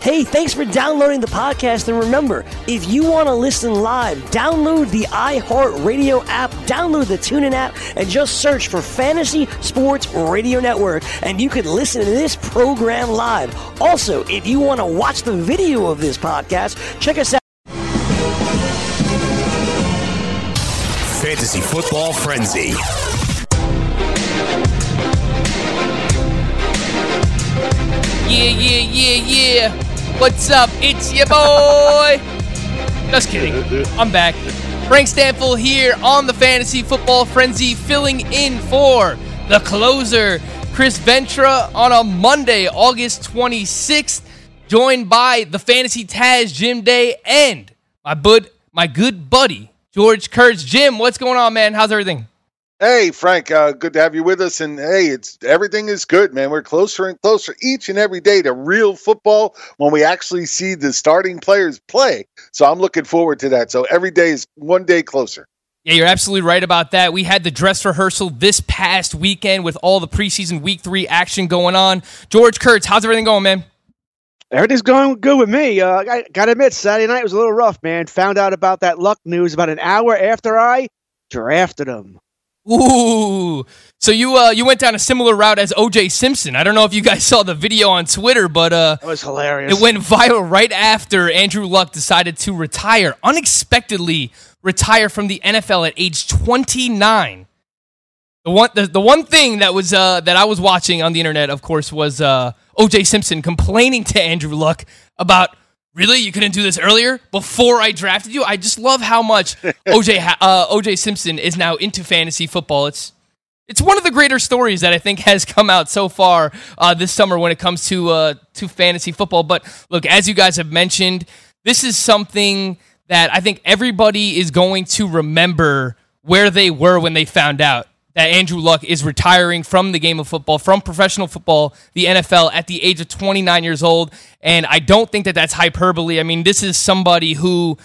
Hey, thanks for downloading the podcast. And remember, if you want to listen live, download the iHeartRadio app, download the TuneIn app, and just search for Fantasy Sports Radio Network. And you can listen to this program live. Also, if you want to watch the video of this podcast, check us out. Fantasy Football Frenzy. Yeah, yeah, yeah, yeah. What's up? It's your boy. Just kidding. I'm back. Frank Stampfl here on the Fantasy Football Frenzy, filling in for the closer, Chris Ventura, on a Monday, August 26th, joined by the Fantasy Taz Jim Day and my bud, my good buddy George Kurtz. Jim, what's going on, man? How's everything? Hey Frank, uh, good to have you with us. And hey, it's everything is good, man. We're closer and closer each and every day to real football when we actually see the starting players play. So I'm looking forward to that. So every day is one day closer. Yeah, you're absolutely right about that. We had the dress rehearsal this past weekend with all the preseason week three action going on. George Kurtz, how's everything going, man? Everything's going good with me. Uh, I gotta admit, Saturday night was a little rough, man. Found out about that luck news about an hour after I drafted him. Ooh. So you uh you went down a similar route as OJ Simpson. I don't know if you guys saw the video on Twitter, but uh That was hilarious. it went viral right after Andrew Luck decided to retire, unexpectedly retire from the NFL at age 29. The one the, the one thing that was uh that I was watching on the internet, of course, was uh OJ Simpson complaining to Andrew Luck about Really, you couldn't do this earlier before I drafted you? I just love how much OJ uh, OJ Simpson is now into fantasy football. It's it's one of the greater stories that I think has come out so far uh, this summer when it comes to uh, to fantasy football. But look, as you guys have mentioned, this is something that I think everybody is going to remember where they were when they found out Andrew Luck is retiring from the game of football, from professional football, the NFL, at the age of 29 years old. And I don't think that that's hyperbole. I mean, this is somebody who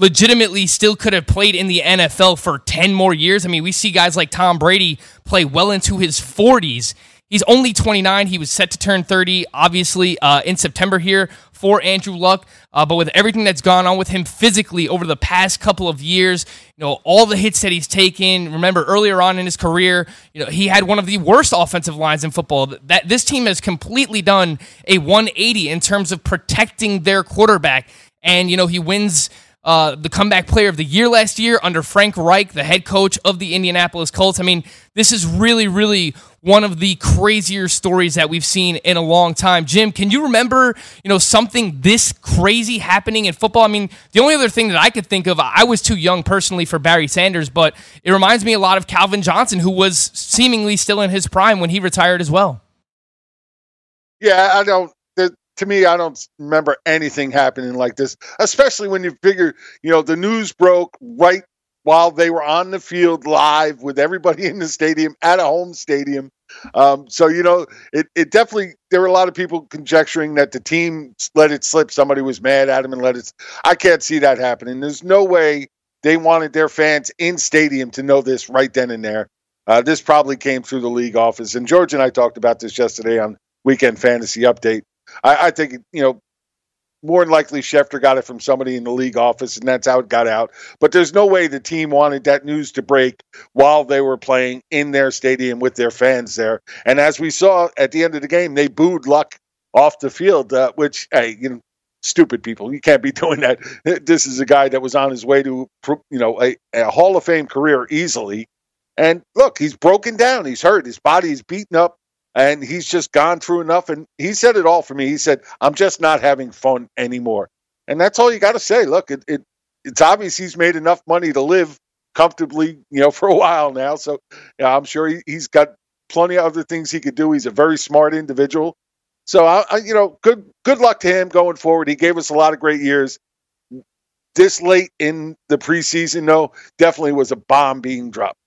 legitimately still could have played in the NFL for 10 more years. I mean, we see guys like Tom Brady play well into his 40s. He's only 29. He was set to turn 30, obviously, uh, in September here for Andrew Luck. Uh, but with everything that's gone on with him physically over the past couple of years, you know, all the hits that he's taken. Remember earlier on in his career, you know, he had one of the worst offensive lines in football. That this team has completely done a 180 in terms of protecting their quarterback. And, you know, he wins uh, the comeback player of the year last year under Frank Reich, the head coach of the Indianapolis Colts. I mean, this is really, really one of the crazier stories that we've seen in a long time. Jim, can you remember, you know, something this crazy happening in football? I mean, the only other thing that I could think of, I was too young personally for Barry Sanders, but it reminds me a lot of Calvin Johnson, who was seemingly still in his prime when he retired as well. Yeah, I don't. To me, I don't remember anything happening like this, especially when you figure, you know, the news broke right while they were on the field live with everybody in the stadium at a home stadium. Um, so you know, it, it definitely there were a lot of people conjecturing that the team let it slip. Somebody was mad at him and let it. I can't see that happening. There's no way they wanted their fans in stadium to know this right then and there. Uh, this probably came through the league office, and George and I talked about this yesterday on Weekend Fantasy Update. I, I think you know more than likely Schefter got it from somebody in the league office, and that's how it got out. But there's no way the team wanted that news to break while they were playing in their stadium with their fans there. And as we saw at the end of the game, they booed Luck off the field, uh, which, hey, you know, stupid people, you can't be doing that. This is a guy that was on his way to, you know, a, a Hall of Fame career easily. And look, he's broken down. He's hurt. His body is beaten up and he's just gone through enough. And he said it all for me. He said, "I'm just not having fun anymore," and that's all you got to say. Look, it, it it's obvious he's made enough money to live comfortably, you know, for a while now. So I'm sure he, has got plenty of other things he could do. He's a very smart individual. So I, I, you know, good good luck to him going forward. He gave us a lot of great years. This late in the preseason, though, definitely was a bomb being dropped.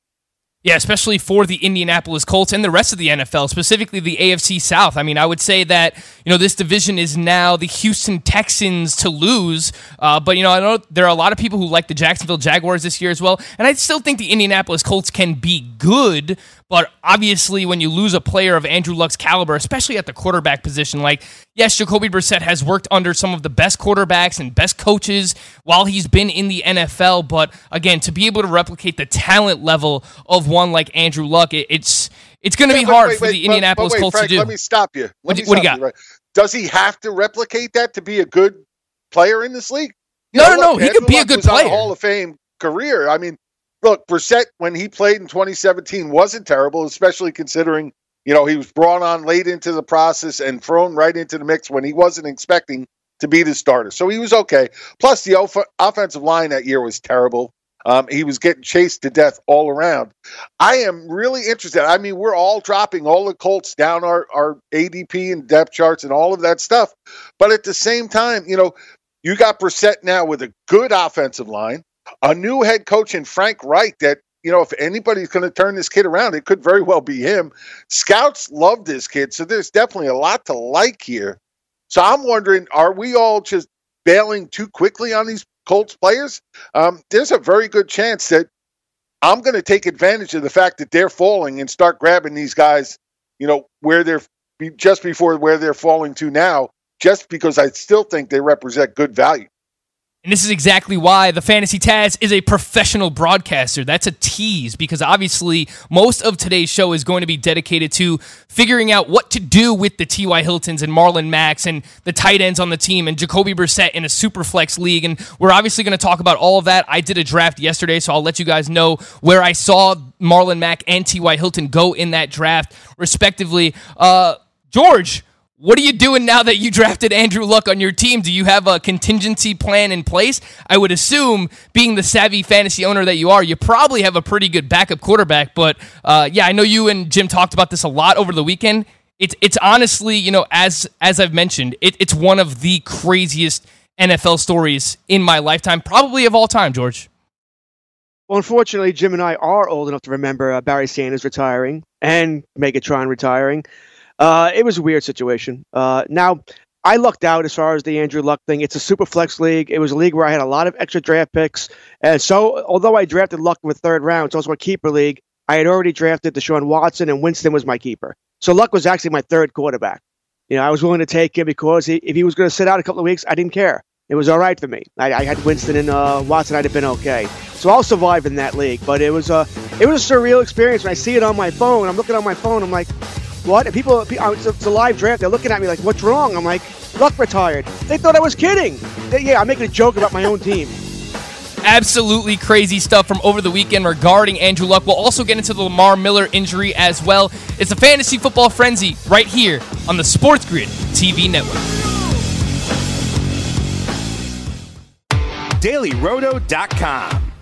Yeah, especially for the Indianapolis Colts and the rest of the NFL, specifically the AFC South. I mean, I would say that you know this division is now the Houston Texans to lose, uh, but you know I know there are a lot of people who like the Jacksonville Jaguars this year as well, and I still think the Indianapolis Colts can be good. But obviously, when you lose a player of Andrew Luck's caliber, especially at the quarterback position, like, yes, Jacoby Brissett has worked under some of the best quarterbacks and best coaches while he's been in the NFL. But again, to be able to replicate the talent level of one like Andrew Luck, it, it's it's going to be hard wait, for wait, the Indianapolis but, but wait, Colts Frank, to do. Let me stop you. Let what, do, what do you got? You, right? Does he have to replicate that to be a good player in this league? You no, know, no, look, no. He could be Luck a good player. Hall of Fame career. I mean, look, Brissett when he played in 2017 wasn't terrible, especially considering you know he was brought on late into the process and thrown right into the mix when he wasn't expecting to be the starter. So he was okay. Plus, the off- offensive line that year was terrible. Um, he was getting chased to death all around. I am really interested. I mean, we're all dropping all the Colts down our, our ADP and depth charts and all of that stuff. But at the same time, you know, you got Brissett now with a good offensive line a new head coach in Frank Reich that you know, if anybody's going to turn this kid around, it could very well be him. Scouts love this kid, so there's definitely a lot to like here. So I'm wondering, are we all just bailing too quickly on these Colts players? Um, there's a very good chance that I'm going to take advantage of the fact that they're falling and start grabbing these guys, you know, where they're just before where they're falling to now, just because I still think they represent good value. And this is exactly why the Fantasy Taz is a professional broadcaster. That's a tease because obviously most of today's show is going to be dedicated to figuring out what to do with the T.Y. Hiltons and Marlon Macks and the tight ends on the team and Jacoby Brissett in a super flex league. And we're obviously going to talk about all of that. I did a draft yesterday, so I'll let you guys know where I saw Marlon Mack and T.Y. Hilton go in that draft, respectively. Uh, George, what are you doing now that you drafted Andrew Luck on your team? Do you have a contingency plan in place? I would assume, being the savvy fantasy owner that you are, you probably have a pretty good backup quarterback. But uh, yeah, I know you and Jim talked about this a lot over the weekend. It's it's honestly, you know, as as I've mentioned, it, it's one of the craziest NFL stories in my lifetime, probably of all time, George. Well, unfortunately, Jim and I are old enough to remember uh, Barry Sanders retiring and Megatron retiring. Uh, it was a weird situation. Uh, now, I lucked out as far as the Andrew Luck thing. It's a super flex league. It was a league where I had a lot of extra draft picks. And so, although I drafted Luck in the third round, so it's also a keeper league. I had already drafted Deshaun Watson, and Winston was my keeper. So Luck was actually my third quarterback. You know, I was willing to take him because he, if he was going to sit out a couple of weeks, I didn't care. It was all right for me. I, I had Winston and uh, Watson. I'd have been okay. So I'll survive in that league. But it was a it was a surreal experience when I see it on my phone. I'm looking on my phone. I'm like, what? And people, it's a live draft. They're looking at me like, what's wrong? I'm like, Luck retired. They thought I was kidding. They, yeah, I'm making a joke about my own team. Absolutely crazy stuff from over the weekend regarding Andrew Luck. We'll also get into the Lamar Miller injury as well. It's a fantasy football frenzy right here on the Sports Grid TV network. DailyRoto.com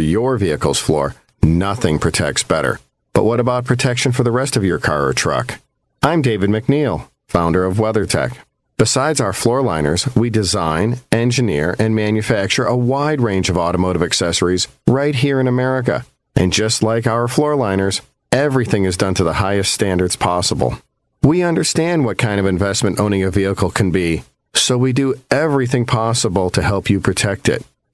your vehicle's floor, nothing protects better. But what about protection for the rest of your car or truck? I'm David MacNeil, founder of WeatherTech. Besides our floor liners, we design, engineer, and manufacture a wide range of automotive accessories right here in America. And just like our floor liners, everything is done to the highest standards possible. We understand what kind of investment owning a vehicle can be, so we do everything possible to help you protect it.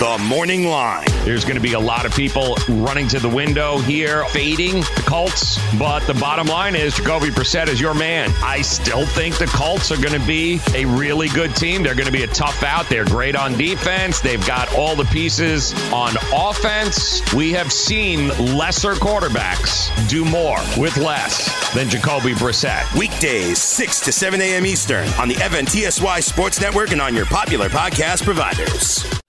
The Morning Line. There's going to be a lot of people running to the window here, fading the Colts. But the bottom line is Jacoby Brissett is your man. I still think the Colts are going to be a really good team. They're going to be a tough out. They're great on defense. They've got all the pieces on offense. We have seen lesser quarterbacks do more with less than Jacoby Brissett. Weekdays, 6 to 7 a.m. Eastern on the FNTSY Sports Network and on your popular podcast providers.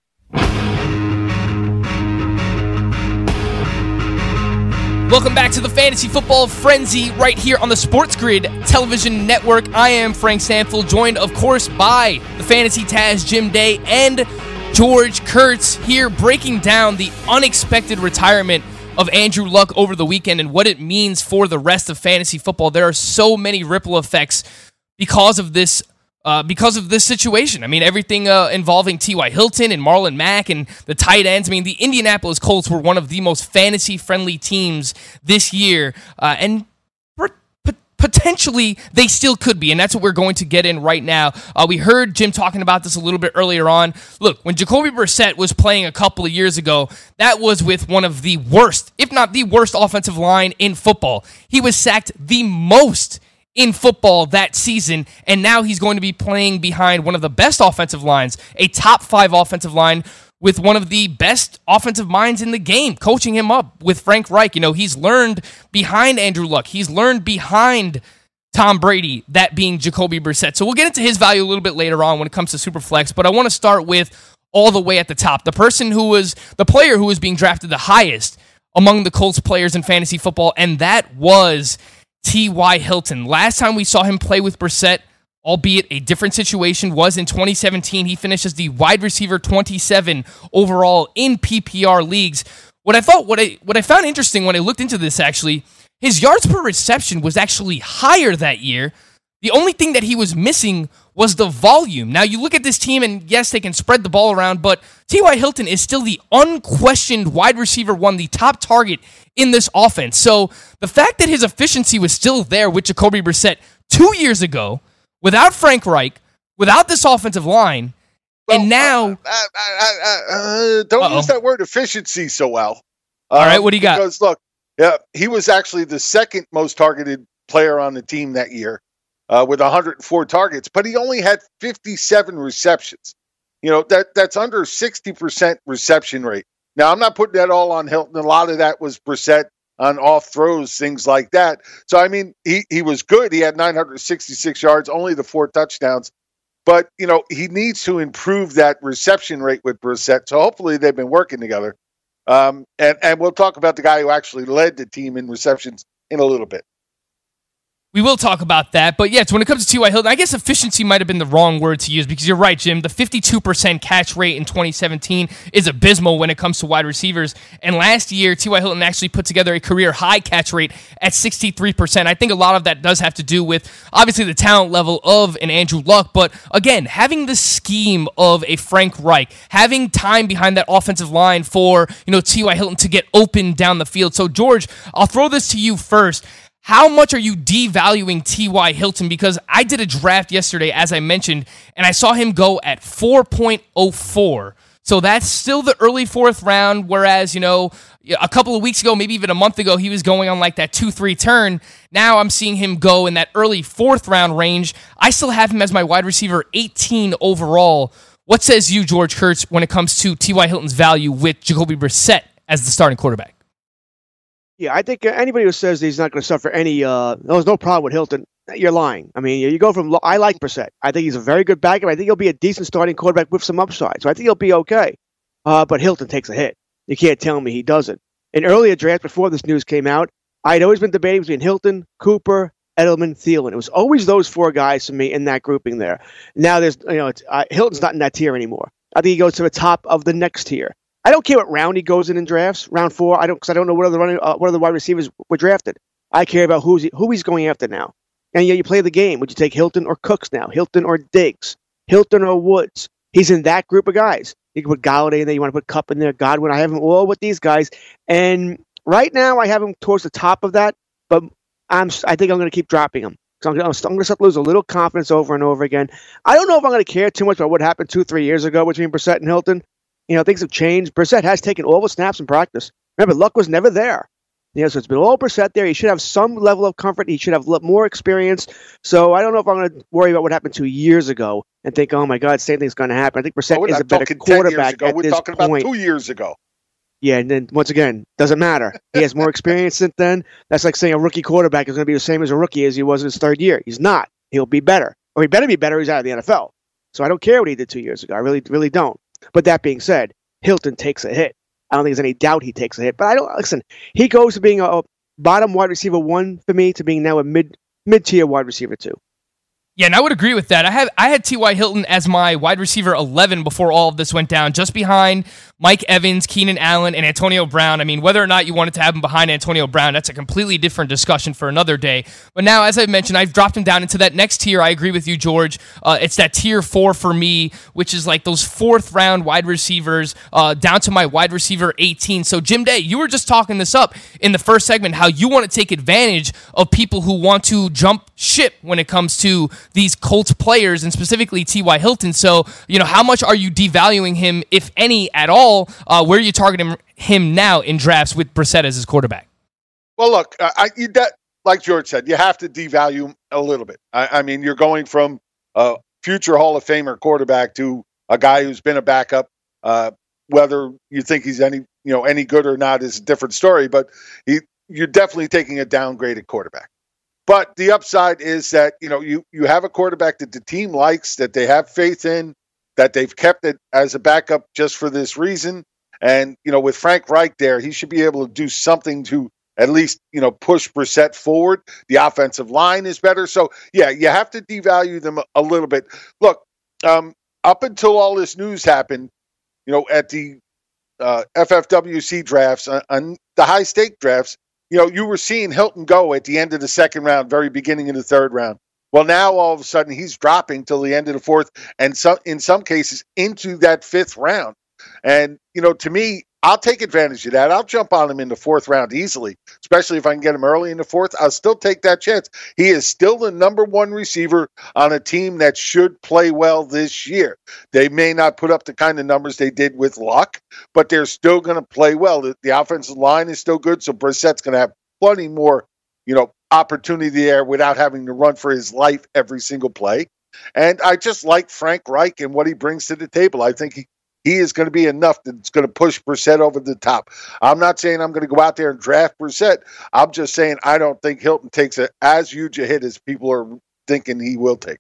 Welcome back to the Fantasy Football Frenzy right here on the Sports Grid Television Network. I am Frank Stampfl, joined, of course, by the Fantasy Taz Jim Day and George Kurtz here breaking down the unexpected retirement of Andrew Luck over the weekend and what it means for the rest of fantasy football. There are so many ripple effects because of this uh, because of this situation. I mean, everything uh, involving T.Y. Hilton and Marlon Mack and the tight ends. I mean, the Indianapolis Colts were one of the most fantasy friendly teams this year. Uh, and potentially they still could be, and that's what we're going to get in right now. Uh, we heard Jim talking about this a little bit earlier on. Look, when Jacoby Brissett was playing a couple of years ago, that was with one of the worst, if not the worst, offensive line in football. He was sacked the most in football that season, and now he's going to be playing behind one of the best offensive lines, a top five offensive line with one of the best offensive minds in the game, coaching him up with Frank Reich. You know, he's learned behind Andrew Luck, he's learned behind Tom Brady, that being Jacoby Brissett. So we'll get into his value a little bit later on when it comes to Superflex, but I want to start with all the way at the top. The person who was the player who was being drafted the highest among the Colts players in fantasy football, and that was T.Y. Hilton. Last time we saw him play with Brissett, albeit a different situation, was in 2017. He finishes the wide receiver 27 overall in PPR leagues. What I thought, what I what I found interesting when I looked into this actually, his yards per reception was actually higher that year. The only thing that he was missing was the volume. Now you look at this team, and yes, they can spread the ball around, but T.Y. Hilton is still the unquestioned wide receiver one, the top target in this offense. So the fact that his efficiency was still there with Jacoby Brissett two years ago, without Frank Reich, without this offensive line, well, and now uh, uh, uh, don't Uh-oh. use that word efficiency so well. All right, what do you got? Because look, yeah, he was actually the second most targeted player on the team that year uh, with 104 targets, but he only had 57 receptions. You know that that's under 60% reception rate. Now I'm not putting that all on Hilton. A lot of that was Brissett on off throws, things like that. So I mean, he he was good. He had 966 yards, only the four touchdowns. But you know, he needs to improve that reception rate with Brissett. So hopefully they've been working together. Um, and and we'll talk about the guy who actually led the team in receptions in a little bit. We will talk about that, but yes, when it comes to T.Y. Hilton, I guess efficiency might have been the wrong word to use because you're right, Jim. The 52% catch rate in 2017 is abysmal when it comes to wide receivers. And last year, T.Y. Hilton actually put together a career high catch rate at 63%. I think a lot of that does have to do with obviously the talent level of an Andrew Luck, but again, having the scheme of a Frank Reich, having time behind that offensive line for, you know, T.Y. Hilton to get open down the field. So, George, I'll throw this to you first. How much are you devaluing T.Y. Hilton? Because I did a draft yesterday, as I mentioned, and I saw him go at 4.04. So that's still the early fourth round, whereas, you know, a couple of weeks ago, maybe even a month ago, he was going on like that 2 3 turn. Now I'm seeing him go in that early fourth round range. I still have him as my wide receiver 18 overall. What says you, George Kurtz, when it comes to T.Y. Hilton's value with Jacoby Brissett as the starting quarterback? Yeah, I think uh, anybody who says he's not going to suffer any, uh, there's no problem with Hilton, you're lying. I mean, you go from, I like Brissett. I think he's a very good backup. I think he'll be a decent starting quarterback with some upside. So I think he'll be okay. Uh, but Hilton takes a hit. You can't tell me he doesn't. In earlier drafts, before this news came out, I'd always been debating between Hilton, Cooper, Edelman, Thielen. It was always those four guys for me in that grouping there. Now there's, you know, uh, Hilton's not in that tier anymore. I think he goes to the top of the next tier. I don't care what round he goes in in drafts. Round four, I don't because I don't know what other running, uh, what other wide receivers were drafted. I care about who's he, who he's going after now. And yeah, you play the game. Would you take Hilton or Cooks now? Hilton or Diggs? Hilton or Woods? He's in that group of guys. You can put Golladay in there. You want to put Kupp in there. Godwin. I have him all with these guys. And right now, I have him towards the top of that. But I'm. I think I'm going to keep dropping him. So I'm, I'm going to start to lose a little confidence over and over again. I don't know if I'm going to care too much about what happened two, three years ago between Brissett and Hilton. You know, things have changed. Brissett has taken all the snaps in practice. Remember, Luck was never there. You know, so it's been all Brissett there. He should have some level of comfort. He should have more experience. So I don't know if I'm going to worry about what happened two years ago and think, oh my God, same thing's going to happen. I think Brissett oh, is a better quarterback at We're this talking point. two years ago. Yeah, and then once again, doesn't matter. He has more experience since then. That's like saying a rookie quarterback is going to be the same as a rookie as he was in his third year. He's not. He'll be better, or he better be better. He's out of the NFL. So I don't care what he did two years ago. I really, really don't. But that being said, Hilton takes a hit. I don't think there's any doubt he takes a hit. But I don't listen. He goes to being a, bottom wide receiver one for me to being now a mid mid tier wide receiver two. Yeah, and I would agree with that. I had I had T.Y. Hilton as my wide receiver 11 before all of this went down, just behind Mike Evans, Keenan Allen, and Antonio Brown. I mean, whether or not you wanted to have him behind Antonio Brown, that's a completely different discussion for another day. But now, as I mentioned, I've dropped him down into that next tier. I agree with you, George. Uh, it's that tier four for me, which is like those fourth round wide receivers uh, down to my wide receiver 18. So, Jim Day, you were just talking this up in the first segment, how you want to take advantage of people who want to jump ship when it comes to these Colts players and specifically T.Y. Hilton. So, you know, how much are you devaluing him, if any at all? Uh, where are you targeting him now in drafts with Brissett as his quarterback? Well, look, I, you, that, like George said, you have to devalue a little bit. I, I mean, you're going from a future Hall of Famer quarterback to a guy who's been a backup. Uh, whether you think he's any, you know, any good or not is a different story. But he, you're definitely taking a downgraded quarterback. But the upside is that you know you you have a quarterback that the team likes, that they have faith in, that they've kept it as a backup just for this reason. And you know, with Frank Reich there, he should be able to do something to at least you know push Brissett forward. The offensive line is better, so yeah, you have to devalue them a little bit. Look, um, up until all this news happened, you know, at the uh, FFWC drafts, on, on the high stake drafts, you know, you were seeing Hilton go at the end of the second round, very beginning of the third round. Well, now all of a sudden he's dropping till the end of the fourth, and some in some cases into that fifth round. And you know, to me, I'll take advantage of that. I'll jump on him in the fourth round easily, especially if I can get him early in the fourth. I'll still take that chance. He is still the number one receiver on a team that should play well this year. They may not put up the kind of numbers they did with Luck, but they're still going to play well. The, the offensive line is still good, so Brissett's going to have plenty more, you know, opportunity there without having to run for his life every single play. And I just like Frank Reich and what he brings to the table. I think he, he is going to be enough that's going to push Brissett over the top. I'm not saying I'm going to go out there and draft Brissett. I'm just saying I don't think Hilton takes a, as huge a hit as people are thinking he will take.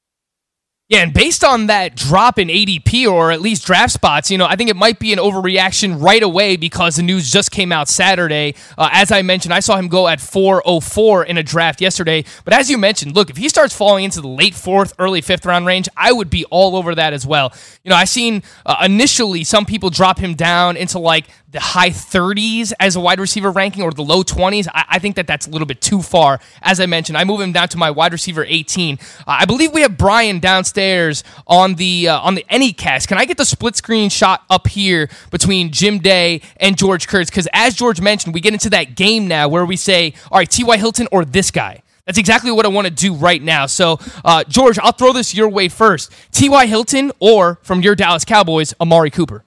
Yeah, and based on that drop in ADP or at least draft spots, you know, I think it might be an overreaction right away because the news just came out Saturday. Uh, as I mentioned, I saw him go at 404 in a draft yesterday. But as you mentioned, look, if he starts falling into the late fourth, early fifth round range, I would be all over that as well. You know, I seen uh, initially some people drop him down into like the high 30s as a wide receiver ranking or the low 20s. I, I, think that that's a little bit too far. As I mentioned, I move him down to my wide receiver 18. Uh, I believe we have Brian downstairs on the uh, on the Anycast. Can I get the split screen shot up here between Jim Day and George Kurtz? Because as George mentioned, we get into that game now where we say, all right, T.Y. Hilton or this guy. That's exactly what I want to do right now. So, uh, George, I'll throw this your way first. T.Y. Hilton or from your Dallas Cowboys, Amari Cooper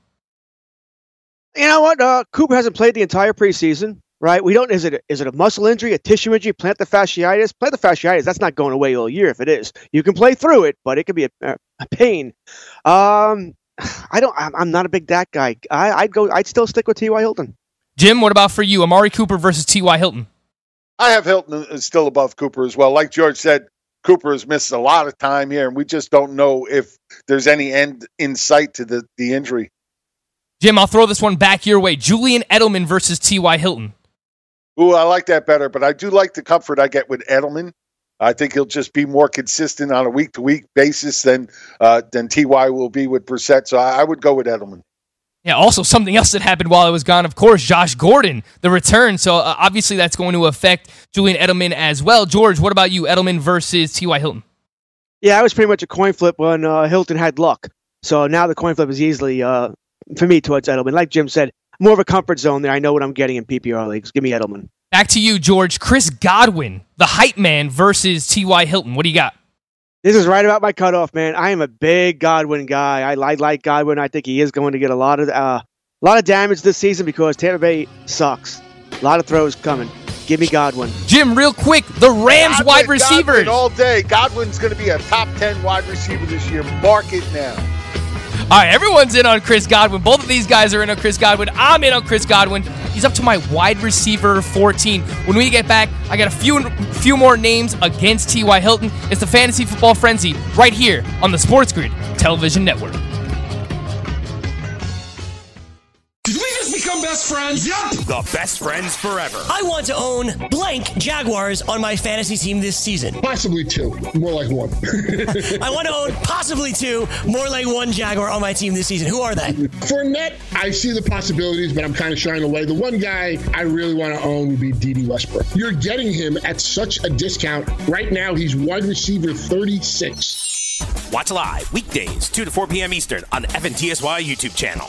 you know what? Uh, Cooper hasn't played the entire preseason, right? We don't. Is it is it a muscle injury, a tissue injury, plantar fasciitis? Plantar fasciitis. That's not going away all year. If it is, you can play through it, but it could be a, a pain. Um, I don't. I'm, I'm, not a big Dak guy. I, I'd go. I'd still stick with T.Y. Hilton. Jim, what about for you? Amari Cooper versus T.Y. Hilton. I have Hilton still above Cooper as well. Like George said, Cooper has missed a lot of time here, and we just don't know if there's any end in sight to the, the injury. Jim, I'll throw this one back your way. Julian Edelman versus T.Y. Hilton. Ooh, I like that better, but I do like the comfort I get with Edelman. I think he'll just be more consistent on a week to week basis than uh, than Ty will be with Brissett. So I, I would go with Edelman. Yeah, also something else that happened while I was gone, of course, Josh Gordon, the return. So uh, obviously that's going to affect Julian Edelman as well. George, what about you, Edelman versus T.Y. Hilton? Yeah, I was pretty much a coin flip when uh, Hilton had luck. So now the coin flip is easily, uh, for me, towards Edelman. Like Jim said, more of a comfort zone there. I know what I'm getting in PPR leagues. Give me Edelman. Back to you, George. Chris Godwin, the hype man versus T.Y. Hilton. What do you got? This is right about my cutoff, man. I am a big Godwin guy. I, I like Godwin. I think he is going to get a lot of uh, a lot of damage this season because Tampa Bay sucks. A lot of throws coming. Give me Godwin. Jim, real quick, the Rams Godwin, wide receivers. Godwin all day. Godwin's going to be a top 10 wide receiver this year. Mark it now. All right, everyone's in on Chris Godwin. Both of these guys are in on Chris Godwin. I'm in on Chris Godwin. He's up to my wide receiver 14. When we get back, I got a few few more names against T.Y. Hilton. It's the Fantasy Football Frenzy right here on the Sports Grid Television Network. Best friends? Yup! The best friends forever. I want to own blank Jaguars on my fantasy team this season. Possibly two. More like one. I want to own possibly two, more like one Jaguar on my team this season. Who are they? Fournette, I see the possibilities, but I'm kind of shying away. The one guy I really want to own would be Dede Westbrook. You're getting him at such a discount. Right now, he's wide receiver 36. Watch live weekdays, 2 to 4 p.m. Eastern on the FNTSY YouTube channel.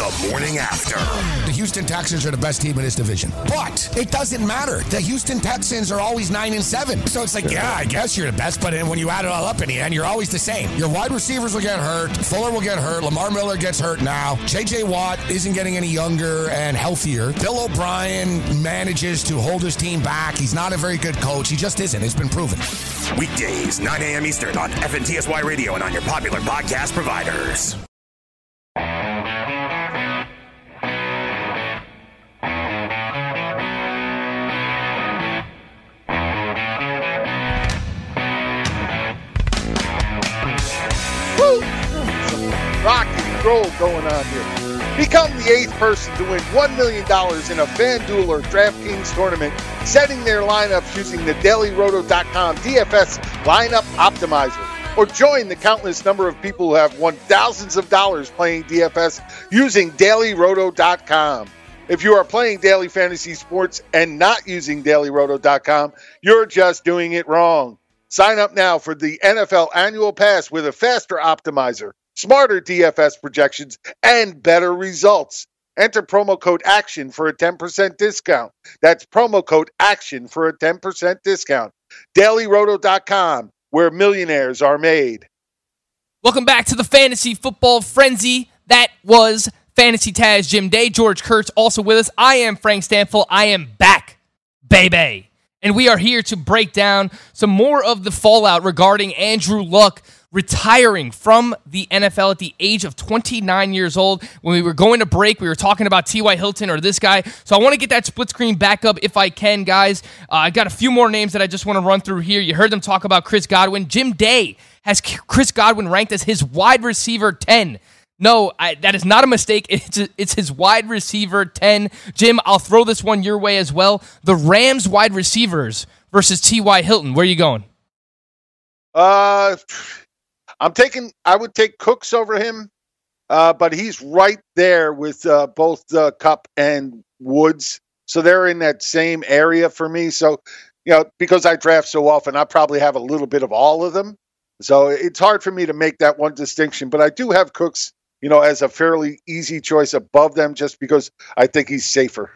The morning after. The Houston Texans are the best team in this division. But it doesn't matter. The Houston Texans are always 9 and 7. So it's like, yeah, I guess you're the best, but when you add it all up in the end, you're always the same. Your wide receivers will get hurt. Fuller will get hurt. Lamar Miller gets hurt now. JJ Watt isn't getting any younger and healthier. Bill O'Brien manages to hold his team back. He's not a very good coach. He just isn't. It's been proven. Weekdays, 9 a.m. Eastern on FNTSY Radio and on your popular podcast providers. Roll going on here. Become the eighth person to win $1 million in a FanDuel or DraftKings tournament, setting their lineups using the DailyRoto.com DFS lineup optimizer. Or join the countless number of people who have won thousands of dollars playing DFS using DailyRoto.com. If you are playing daily fantasy sports and not using DailyRoto.com, you're just doing it wrong. Sign up now for the NFL annual pass with a faster optimizer. Smarter DFS projections, and better results. Enter promo code ACTION for a 10% discount. That's promo code ACTION for a 10% discount. DailyRoto.com, where millionaires are made. Welcome back to the Fantasy Football Frenzy. That was Fantasy Taz Jim Day. George Kurtz also with us. I am Frank Stampfl. I am back, baby. And we are here to break down some more of the fallout regarding Andrew Luck retiring from the NFL at the age of 29 years old. When we were going to break, we were talking about T.Y. Hilton or this guy. So I want to get that split screen back up if I can, guys. Uh, I got a few more names that I just want to run through here. You heard them talk about Chris Godwin. Jim Day has Chris Godwin ranked as his wide receiver 10. No, I, that is not a mistake. It's it's his wide receiver 10. Jim, I'll throw this one your way as well. The Rams wide receivers versus T.Y. Hilton. Where are you going? Uh, I'm taking. I would take Cooks over him, uh, but he's right there with uh, both uh, Kupp and Woods, so they're in that same area for me. So, you know, because I draft so often, I probably have a little bit of all of them. So it's hard for me to make that one distinction, but I do have Cooks, you know, as a fairly easy choice above them, just because I think he's safer.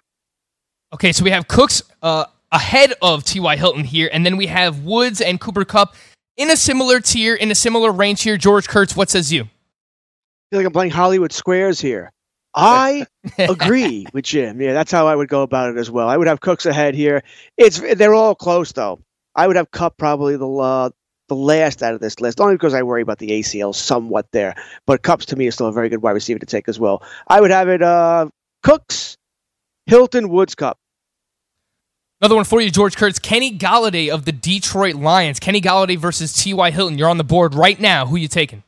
Okay, so we have Cooks uh, ahead of T.Y. Hilton here, and then we have Woods and Cooper Kupp in a similar tier, in a similar range here. George Kurtz, what says you? I feel like I'm playing Hollywood Squares here. I agree with Jim. Yeah, that's how I would go about it as well. I would have Cooks ahead here. It's they're all close though. I would have Kupp probably the uh, the last out of this list, only because I worry about the ACL somewhat there. But Cups to me is still a very good wide receiver to take as well. I would have it uh, Cooks, Hilton, Woods, Kupp. Another one for you, George Kurtz. Kenny Golladay of the Detroit Lions. Kenny Golladay versus T.Y. Hilton. You're on the board right now. Who you taking?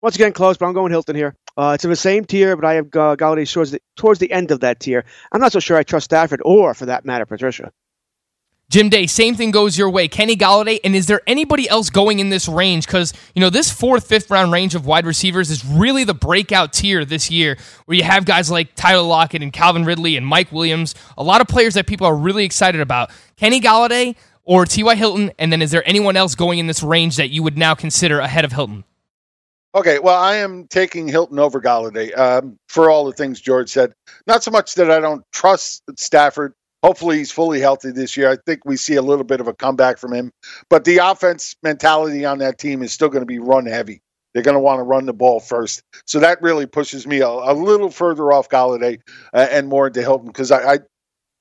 Once again, close, but I'm going Hilton here. Uh, it's in the same tier, but I have uh, Golladay towards the, towards the end of that tier. I'm not so sure I trust Stafford or, for that matter, Patricia. Jim Day, same thing goes your way. Kenny Golladay, and is there anybody else going in this range? Because you know this fourth, fifth round range of wide receivers is really the breakout tier this year, where you have guys like Tyler Lockett and Calvin Ridley and Mike Williams, a lot of players that people are really excited about. Kenny Golladay or T.Y. Hilton, and then is there anyone else going in this range that you would now consider ahead of Hilton? Okay, well, I am taking Hilton over Golladay um, for all the things George said. Not so much that I don't trust Stafford, Hopefully, he's fully healthy this year. I think we see a little bit of a comeback from him. But the offense mentality on that team is still going to be run heavy. They're going to want to run the ball first. So that really pushes me a, a little further off Golladay uh, and more into Hilton because I, I,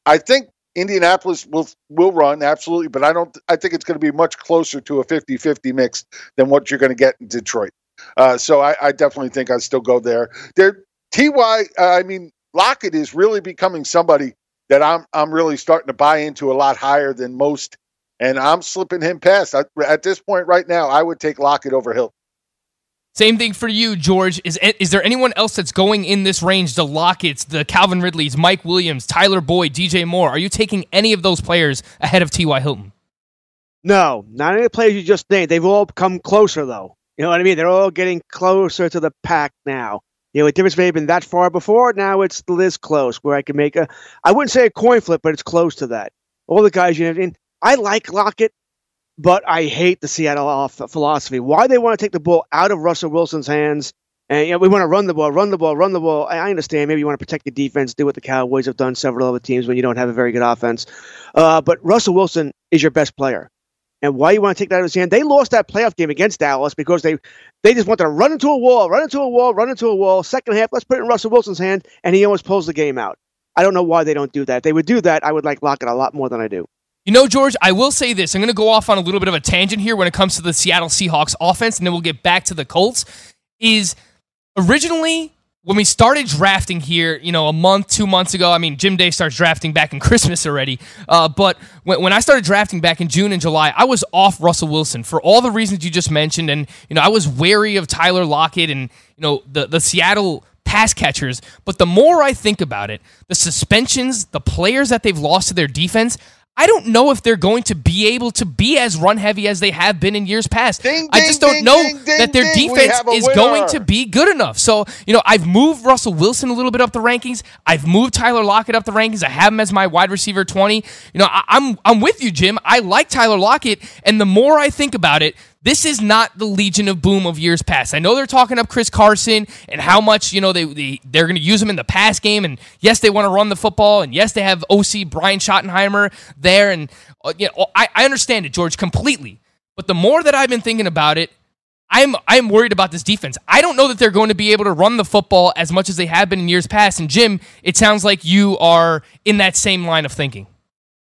I think Indianapolis will will run absolutely, but I don't. I think it's going to be much closer to a 50-50 mix than what you're going to get in Detroit. Uh, so I, I, definitely think I'd still go there. There, Ty. Uh, I mean, Lockett is really becoming somebody that I'm I'm really starting to buy into a lot higher than most, and I'm slipping him past. I, at this point right now, I would take Lockett over Hill. Same thing for you, George. Is is there anyone else that's going in this range? The Lockett's, the Calvin Ridleys, Mike Williams, Tyler Boyd, DJ Moore. Are you taking any of those players ahead of T.Y. Hilton? No, not any of the players you just named. They've all come closer, though. You know what I mean? They're all getting closer to the pack now. You know, a difference may have been that far before. Now it's this close where I can make a, I wouldn't say a coin flip, but it's close to that. All the guys you know, and I like Lockett, but I hate the Seattle philosophy. Why they want to take the ball out of Russell Wilson's hands and you know, we want to run the ball, run the ball, run the ball. I understand. Maybe you want to protect the defense, do what the Cowboys have done several other teams when you don't have a very good offense. Uh, but Russell Wilson is your best player and why you want to take that out of his hand. They lost that playoff game against Dallas because they they just wanted to run into a wall, run into a wall, run into a wall. Second half, let's put it in Russell Wilson's hand, and he almost pulls the game out. I don't know why they don't do that. If they would do that, I would like Lockett a lot more than I do. You know, George, I will say this. I'm going to go off on a little bit of a tangent here when it comes to the Seattle Seahawks offense, and then we'll get back to the Colts. Is originally when we started drafting here, you know, a month, two months ago, I mean, Jim Day starts drafting back in Christmas already. Uh, but when, when I started drafting back in June and July, I was off Russell Wilson for all the reasons you just mentioned. And, you know, I was wary of Tyler Lockett and, you know, the, the Seattle pass catchers. But the more I think about it, the suspensions, the players that they've lost to their defense, I don't know if they're going to be able to be as run heavy as they have been in years past. Ding, I just don't ding, know ding, that their defense is winner. going to be good enough. So, you know, I've moved Russell Wilson a little bit up the rankings. I've moved Tyler Lockett up the rankings. I have him as my wide receiver 20. You know, I, I'm I'm with you, Jim. I like Tyler Lockett, and the more I think about it, this is not the Legion of Boom of years past. I know they're talking up Chris Carson and how much you know they, they they're going to use him in the pass game, and yes, they want to run the football, and yes, they have OC Brian Schottenheimer there, and uh, you know I, I understand it, George, completely. But the more that I've been thinking about it, I'm I'm worried about this defense. I don't know that they're going to be able to run the football as much as they have been in years past. And Jim, it sounds like you are in that same line of thinking.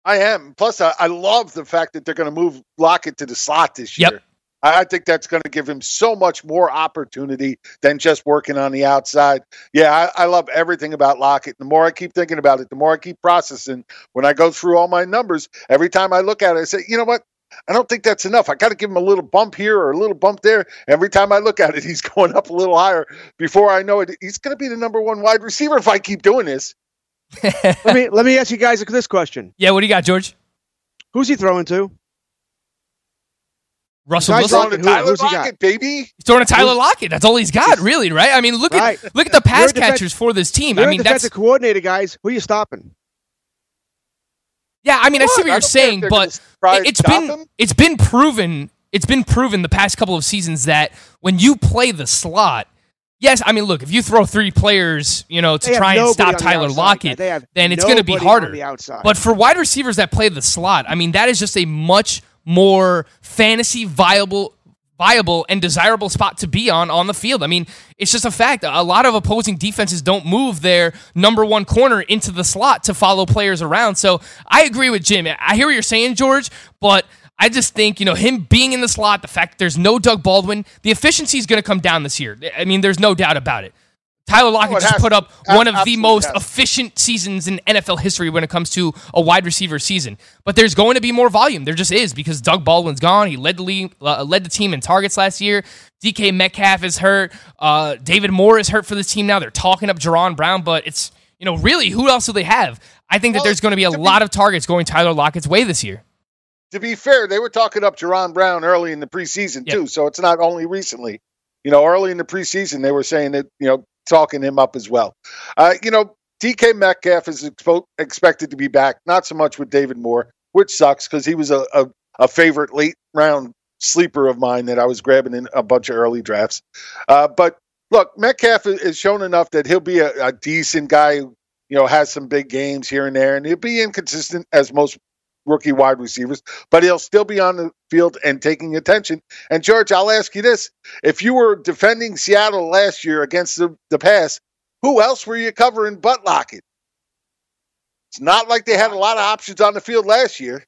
I am. Plus, I, I love the fact that they're going to move Lockett to the slot this year. Yep. I, I think that's going to give him so much more opportunity than just working on the outside. Yeah, I, I love everything about Lockett. The more I keep thinking about it, the more I keep processing. When I go through all my numbers, every time I look at it, I say, you know what? I don't think that's enough. I got to give him a little bump here or a little bump there. Every time I look at it, he's going up a little higher. Before I know it, he's going to be the number one wide receiver if I keep doing this. let me let me ask you guys this question. Yeah, what do you got, George? Who's he throwing to? Russell Wilson. throwing to Tyler Who's he got? Lockett, baby. He's throwing to Tyler Lockett. That's all he's got, really, right? I mean, look Right. at look at the pass defense- catchers for this team. I mean, that's the coordinator, guys. Who are you stopping? yeah. I mean, I see What? what I you're don't care if saying, but it- and it's stop been him. it's been proven it's been proven the past couple of seasons that when you play the slot. Yes, I mean, look, if you throw three players, you know, to They try and stop on the Tyler Lockett, guys. They have then it's going to be harder. the. But for wide receivers that play the slot, I mean, that is just a much more fantasy viable viable and desirable spot to be on on the field. I mean, it's just a fact. A lot of opposing defenses don't move their number one corner into the slot to follow players around. So I agree with Jim. I hear what you're saying, George, but I just think, you know, him being in the slot, the fact that there's no Doug Baldwin, the efficiency is going to come down this year. I mean, there's no doubt about it. Tyler Lockett Oh, just put up one of the most has efficient seasons in NFL history when it comes to a wide receiver season. But there's going to be more volume. There just is because Doug Baldwin's gone. He led the league, uh, led the team in targets last year. DK Metcalf is hurt. Uh, David Moore is hurt for this team now. They're talking up Jaron Brown, but it's you know really who else do they have? I think that Well, there's going to be a to be- lot of targets going Tyler Lockett's way this year. to be fair, they were talking up Jaron Brown early in the preseason Yeah. too, so it's not only recently. You know, early in the preseason, they were saying that you know talking him up as well. Uh, you know, DK Metcalf is expo- expected to be back, not so much with David Moore, which sucks because he was a, a a favorite late round sleeper of mine that I was grabbing in a bunch of early drafts. Uh, but look, Metcalf is shown enough that he'll be a, a decent guy. You know, has some big games here and there, and he'll be inconsistent as most rookie wide receivers, but he'll still be on the field and taking attention. And George, I'll ask you this: If you were defending Seattle last year against the, the pass, who else were you covering but Lockett? It's not like they had a lot of options on the field last year.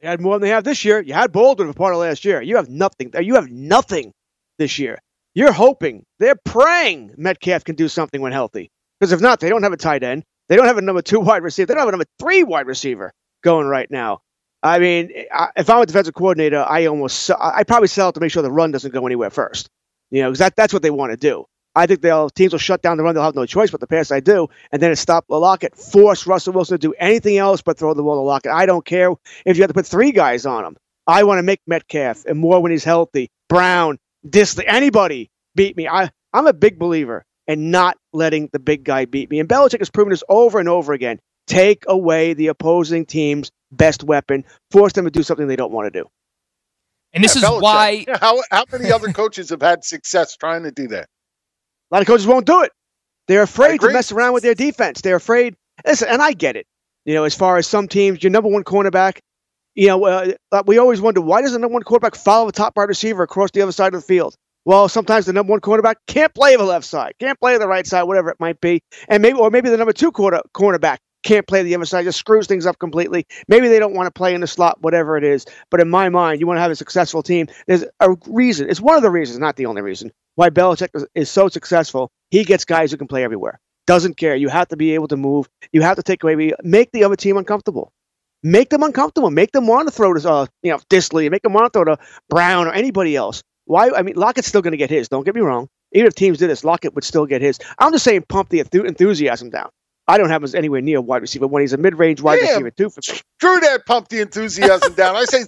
You had more than they have this year. You had Baldwin for part of last year. You have nothing. Uh, you have nothing this year. You're hoping, they're praying Metcalf can do something when healthy. Because if not, they don't have a tight end. They don't have a number two wide receiver. They don't have a number three wide receiver going right now. I mean, if I'm a defensive coordinator, I almost, I probably sell it to make sure the run doesn't go anywhere first. You know, because that, that's what they want to do. I think they'll teams will shut down the run. They'll have no choice but to pass. I do, and then it stop Lockett, force Russell Wilson to do anything else but throw the ball to Lockett. I don't care if you have to put three guys on him. I want to make Metcalf and Moore when he's healthy. Brown, Dissly, anybody beat me. I I'm a big believer in not letting the big guy beat me. And Belichick has proven this over and over again. Take away the opposing team's best weapon, force them to do something they don't want to do. And this Yeah, is Belichick. why Yeah, How how many other coaches have had success trying to do that? A lot of coaches won't do it. They're afraid to mess around with their defense. They're afraid. Listen, and I get it. You know, as far as some teams, your number one cornerback, you know, uh, uh, we always wonder why does the number one quarterback follow the top wide receiver across the other side of the field? Well, sometimes the number one quarterback can't play the left side, can't play the right side, whatever it might be, and maybe or maybe the number two quarter cornerback can't play the other side, just screws things up completely. Maybe they don't want to play in the slot, whatever it is. But in my mind, you want to have a successful team. There's a reason. It's one of the reasons, not the only reason, why Belichick is, is so successful. He gets guys who can play everywhere. Doesn't care. You have to be able to move. You have to take away, make the other team uncomfortable. Make them uncomfortable. Make them want to throw to, uh, you know, Dissly. Make them want to throw to Brown or anybody else. Why? I mean, Lockett's still going to get his. Don't get me wrong. Even if teams did this, Lockett would still get his. I'm just saying, pump the enthusiasm down. I don't have him anywhere near wide receiver when he's a mid-range wide receiver too. For Screw that, pump the enthusiasm down. I say,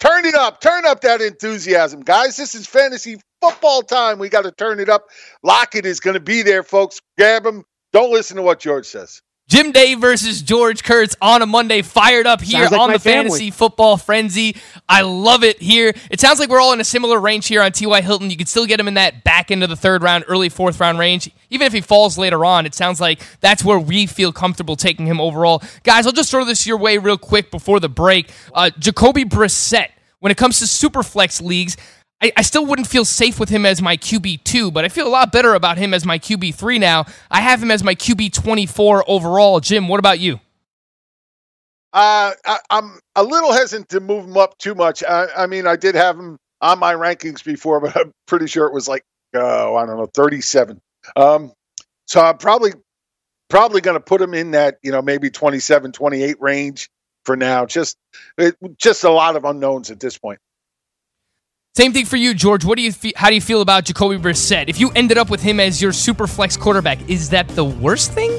turn it up, turn up that enthusiasm, guys. This is fantasy football time. We got to turn it up. Lockett is going to be there, folks. Grab him. Don't listen to what George says. Jim Day versus George Kurtz on a Monday, fired up here like on the family. Fantasy Football Frenzy. I love it here. It sounds like we're all in a similar range here on T.Y. Hilton. You can still get him in that back end of the third round, early fourth round range. Even if he falls later on, it sounds like that's where we feel comfortable taking him overall. Guys, I'll just throw this your way real quick before the break. Uh, Jacoby Brissett, when it comes to super flex leagues, I, I still wouldn't feel safe with him as my QB2, but I feel a lot better about him as my QB3 now. I have him as my QB24 overall. Jim, what about you? Uh, I, I'm a little hesitant to move him up too much. I, I mean, I did have him on my rankings before, but I'm pretty sure it was like, oh, I don't know, 37. Um, so I'm probably probably going to put him in that, you know, maybe 27, 28 range for now. Just it, just a lot of unknowns at this point. Same thing for you, George. What do you fe- how do you feel about Jacoby Brissett? If you ended up with him as your super flex quarterback, is that the worst thing?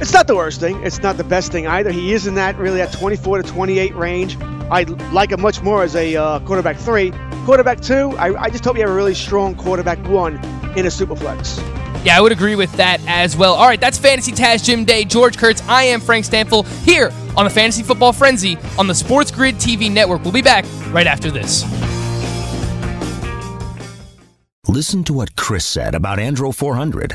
It's not the worst thing. It's not the best thing either. He is in that really at 24 to 28 range. I like him much more as a uh, quarterback three. Quarterback two, I, I just hope you have a really strong quarterback one in a super flex. Yeah, I would agree with that as well. All right, that's Fantasy Taz Jim Day, George Kurtz. I am Frank Stampfl here on the Fantasy Football Frenzy on the Sports Grid TV network. We'll be back right after this. Listen to what Chris said about Andro 400.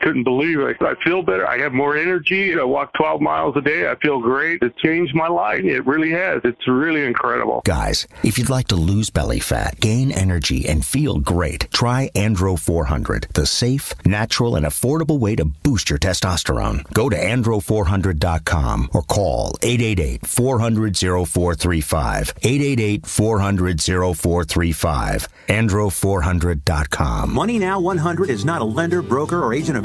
couldn't believe it. I feel better. I have more energy. I walk 12 miles a day. I feel great. It changed my life. It really has. It's really incredible. Guys, if you'd like to lose belly fat, gain energy, and feel great, try Andro 400, the safe, natural, and affordable way to boost your testosterone. Go to andro400.com or call 888 400 0435. 888 400 0435. Andro400.com. Money Now 100 is not a lender, broker, or agent of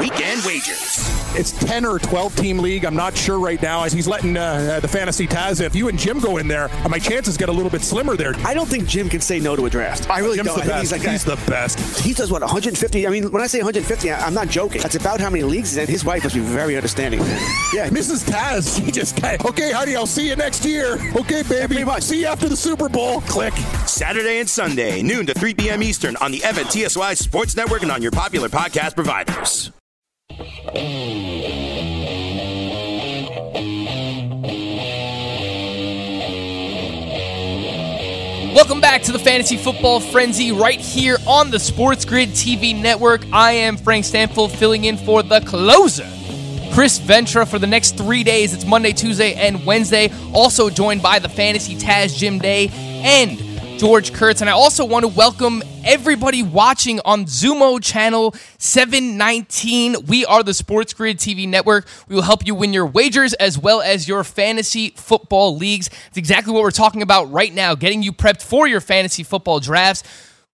Weekend wagers. It's 10 or 12 team league. I'm not sure right now as he's letting uh, uh, the fantasy Taz. If you and Jim go in there, uh, my chances get a little bit slimmer there. I don't think Jim can say no to a draft. I really Jim's don't. the I best. think He's, he's the best. He does what 150. I mean, when I say 150, I- I'm not joking. That's about how many leagues he's in. His wife must be very understanding. Yeah, Mrs. Taz, she just okay, honey, I'll see you next year. Okay, baby. See you after the Super Bowl. Click. Saturday and Sunday, noon to 3 p.m. Eastern on the FNTSY Sports Network and on your popular podcast providers. Welcome back to the Fantasy Football Frenzy right here on the Sports Grid TV network. I am Frank Stampfl filling in for the closer. Chris Ventra for the next three days. It's Monday, Tuesday, and Wednesday. Also joined by the Fantasy Taz Jim Day and George Kurtz. And I also want to welcome everybody watching on Xumo channel 719. We are the Sports Grid TV network. We will help you win your wagers as well as your fantasy football leagues. It's exactly what we're talking about right now, getting you prepped for your fantasy football drafts.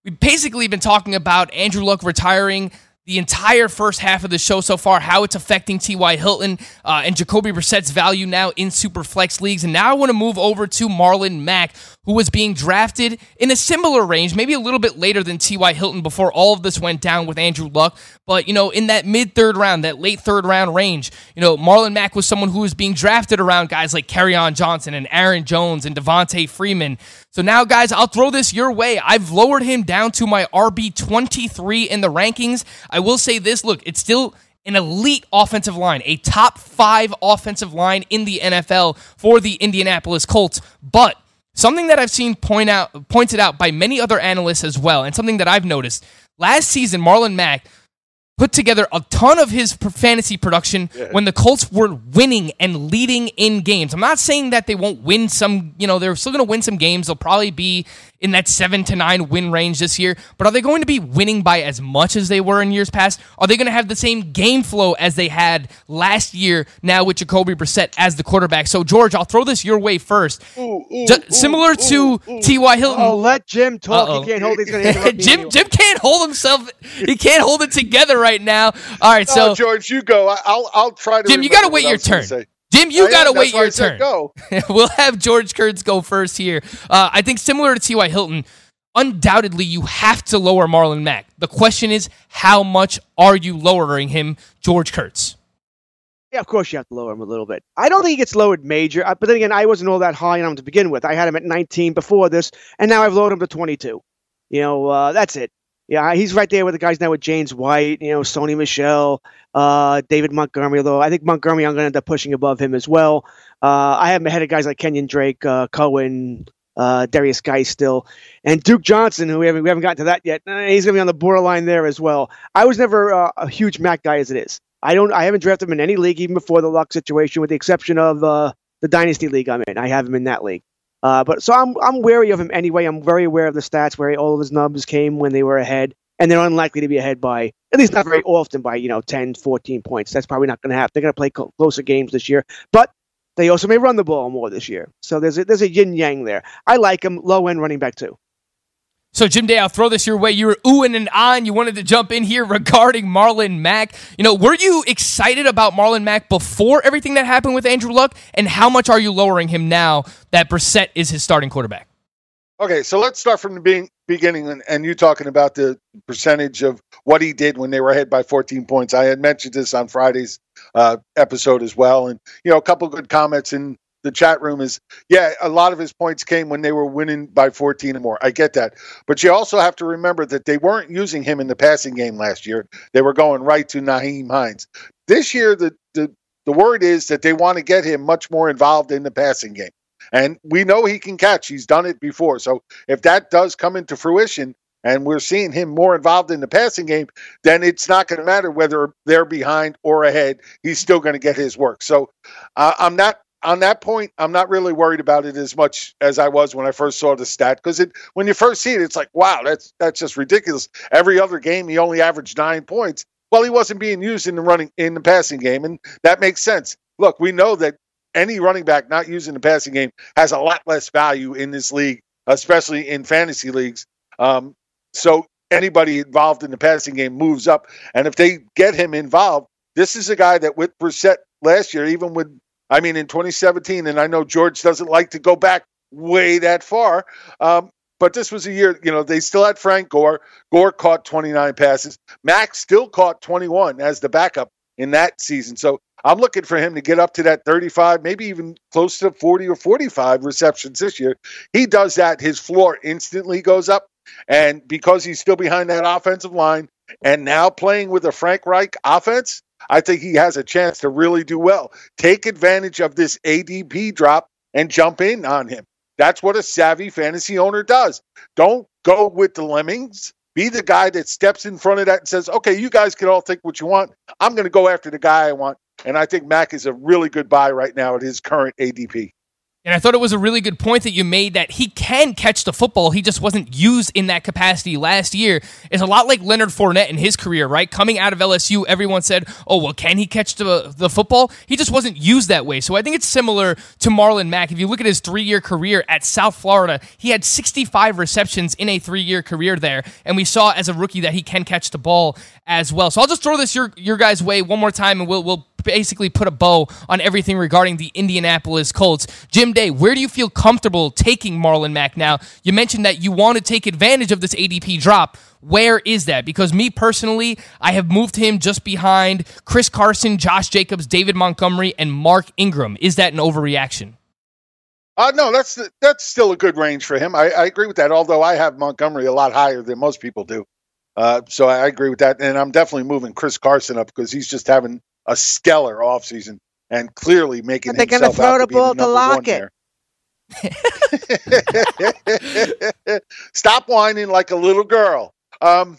We've basically been talking about Andrew Luck retiring the entire first half of the show so far, how it's affecting T.Y. Hilton uh, and Jacoby Brissett's value now in super flex leagues. And now I want to move over to Marlon Mack, who was being drafted in a similar range, maybe a little bit later than T.Y. Hilton before all of this went down with Andrew Luck. But, you know, in that mid third round, that late third round range, you know, Marlon Mack was someone who was being drafted around guys like on Johnson and Aaron Jones and Devonta Freeman. So now, guys, I'll throw this your way. I've lowered him down to my RB 23 in the rankings. I will say this look, it's still an elite offensive line, a top five offensive line in the NFL for the Indianapolis Colts. But something that I've seen point out pointed out by many other analysts as well, and something that I've noticed last season, Marlon Mack put together a ton of his fantasy production yeah. when the Colts were winning and leading in games. I'm not saying that they won't win some, you know, they're still going to win some games. They'll probably be in that seven to nine win range this year. But are they going to be winning by as much as they were in years past? Are they going to have the same game flow as they had last year now with Jacoby Brissett as the quarterback? So, George, I'll throw this your way first. Ooh, ooh, similar ooh, to T.Y. Hilton. Oh, let Jim talk. Uh-oh. He can't hold. He's going to Jim. Jim can't hold himself. He can't hold it together right now. All right, oh, so oh, George, you go. I'll I'll try to. Jim, you got to wait your turn. Jim, you got to wait your turn. Go. we'll have George Kurtz go first here. Uh, I think similar to T.Y. Hilton, undoubtedly you have to lower Marlon Mack. The question is, how much are you lowering him, George Kurtz? Yeah, of course you have to lower him a little bit. I don't think he gets lowered major, uh, but then again, I wasn't all that high on him to begin with. I had him at 19 before this, and now I've lowered him to 22. You know, uh, that's it. Yeah, he's right there with the guys now with James White, you know, Sony Michel, uh, David Montgomery. Although I think Montgomery, I'm going to end up pushing above him as well. Uh, I have ahead of guys like Kenyan Drake, uh, Cohen, uh, Derrius Guice still, and Duke Johnson, who we haven't, we haven't gotten to that yet. He's going to be on the borderline there as well. I was never uh, a huge Mack guy as it is. I don't. I haven't drafted him in any league even before the luck situation, with the exception of uh, the dynasty league I'm in. I have him in that league. Uh, but so I'm I'm wary of him anyway. I'm very aware of the stats where all of his numbers came when they were ahead, and they're unlikely to be ahead by at least not very often by you know 10, 14 points. That's probably not going to happen. They're going to play closer games this year, but they also may run the ball more this year. So there's a, there's a yin yang there. I like him, low end running back too. So, Jim Day, I'll throw this your way. You were oohing and on. You wanted to jump in here regarding Marlon Mack. You know, were you excited about Marlon Mack before everything that happened with Andrew Luck? And how much are you lowering him now that Brissett is his starting quarterback? Okay, so let's start from the beginning and, and, you talking about the percentage of what he did when they were ahead by 14 points. I had mentioned this on Friday's uh, episode as well. And, you know, a couple good comments in the chat room is yeah, a lot of his points came when they were winning by 14 or more. I get that. But you also have to remember that they weren't using him in the passing game last year. They were going right to Nyheim Hines. This year, the, the, the word is that they want to get him much more involved in the passing game. And we know he can catch. He's done it before. So if that does come into fruition, and we're seeing him more involved in the passing game, then it's not going to matter whether they're behind or ahead. He's still going to get his work. So uh, I'm not on that point, I'm not really worried about it as much as I was when I first saw the stat because it when you first see it, it's like, wow, that's that's just ridiculous. Every other game, he only averaged nine points. Well, he wasn't being used in the running in the passing game, and that makes sense. Look, we know that any running back not using the passing game has a lot less value in this league, especially in fantasy leagues. Um, so anybody involved in the passing game moves up, and if they get him involved, this is a guy that with Brissett last year, even with I mean, in 2017, and I know George doesn't like to go back way that far, um, but this was a year, you know, they still had Frank Gore. Gore caught 29 passes. Max still caught 21 as the backup in that season. So I'm looking for him to get up to that 35, maybe even close to 40 or 45 receptions this year. He does that, his floor instantly goes up. And because he's still behind that offensive line and now playing with a Frank Reich offense, I think he has a chance to really do well. Take advantage of this ADP drop and jump in on him. That's what a savvy fantasy owner does. Don't go with the lemmings. Be the guy that steps in front of that and says, okay, you guys can all think what you want. I'm going to go after the guy I want. And I think Mack is a really good buy right now at his current ADP. And I thought it was a really good point that you made that he can catch the football. He just wasn't used in that capacity last year. It's a lot like Leonard Fournette in his career, right? Coming out of LSU, everyone said, oh, well, can he catch the, the football? He just wasn't used that way. So I think it's similar to Marlon Mack. If you look at his three year career at South Florida, he had 65 receptions in a three year career there. And we saw as a rookie that he can catch the ball as well. So I'll just throw this your, your guys' way one more time and we'll, we'll basically put a bow on everything regarding the Indianapolis Colts. Jim Day, where do you feel comfortable taking Marlon Mack now? You mentioned that you want to take advantage of this ADP drop. Where is that? Because me personally, I have moved him just behind Chris Carson, Josh Jacobs, David Montgomery, and Mark Ingram. Is that an overreaction? Uh, no, that's that's still a good range for him. I, I agree with that. Although I have Montgomery a lot higher than most people do, uh, so I agree with that. And I'm definitely moving Chris Carson up because he's just having a stellar offseason and clearly making they're himself throw out the to ball to there. Stop whining like a little girl. Um,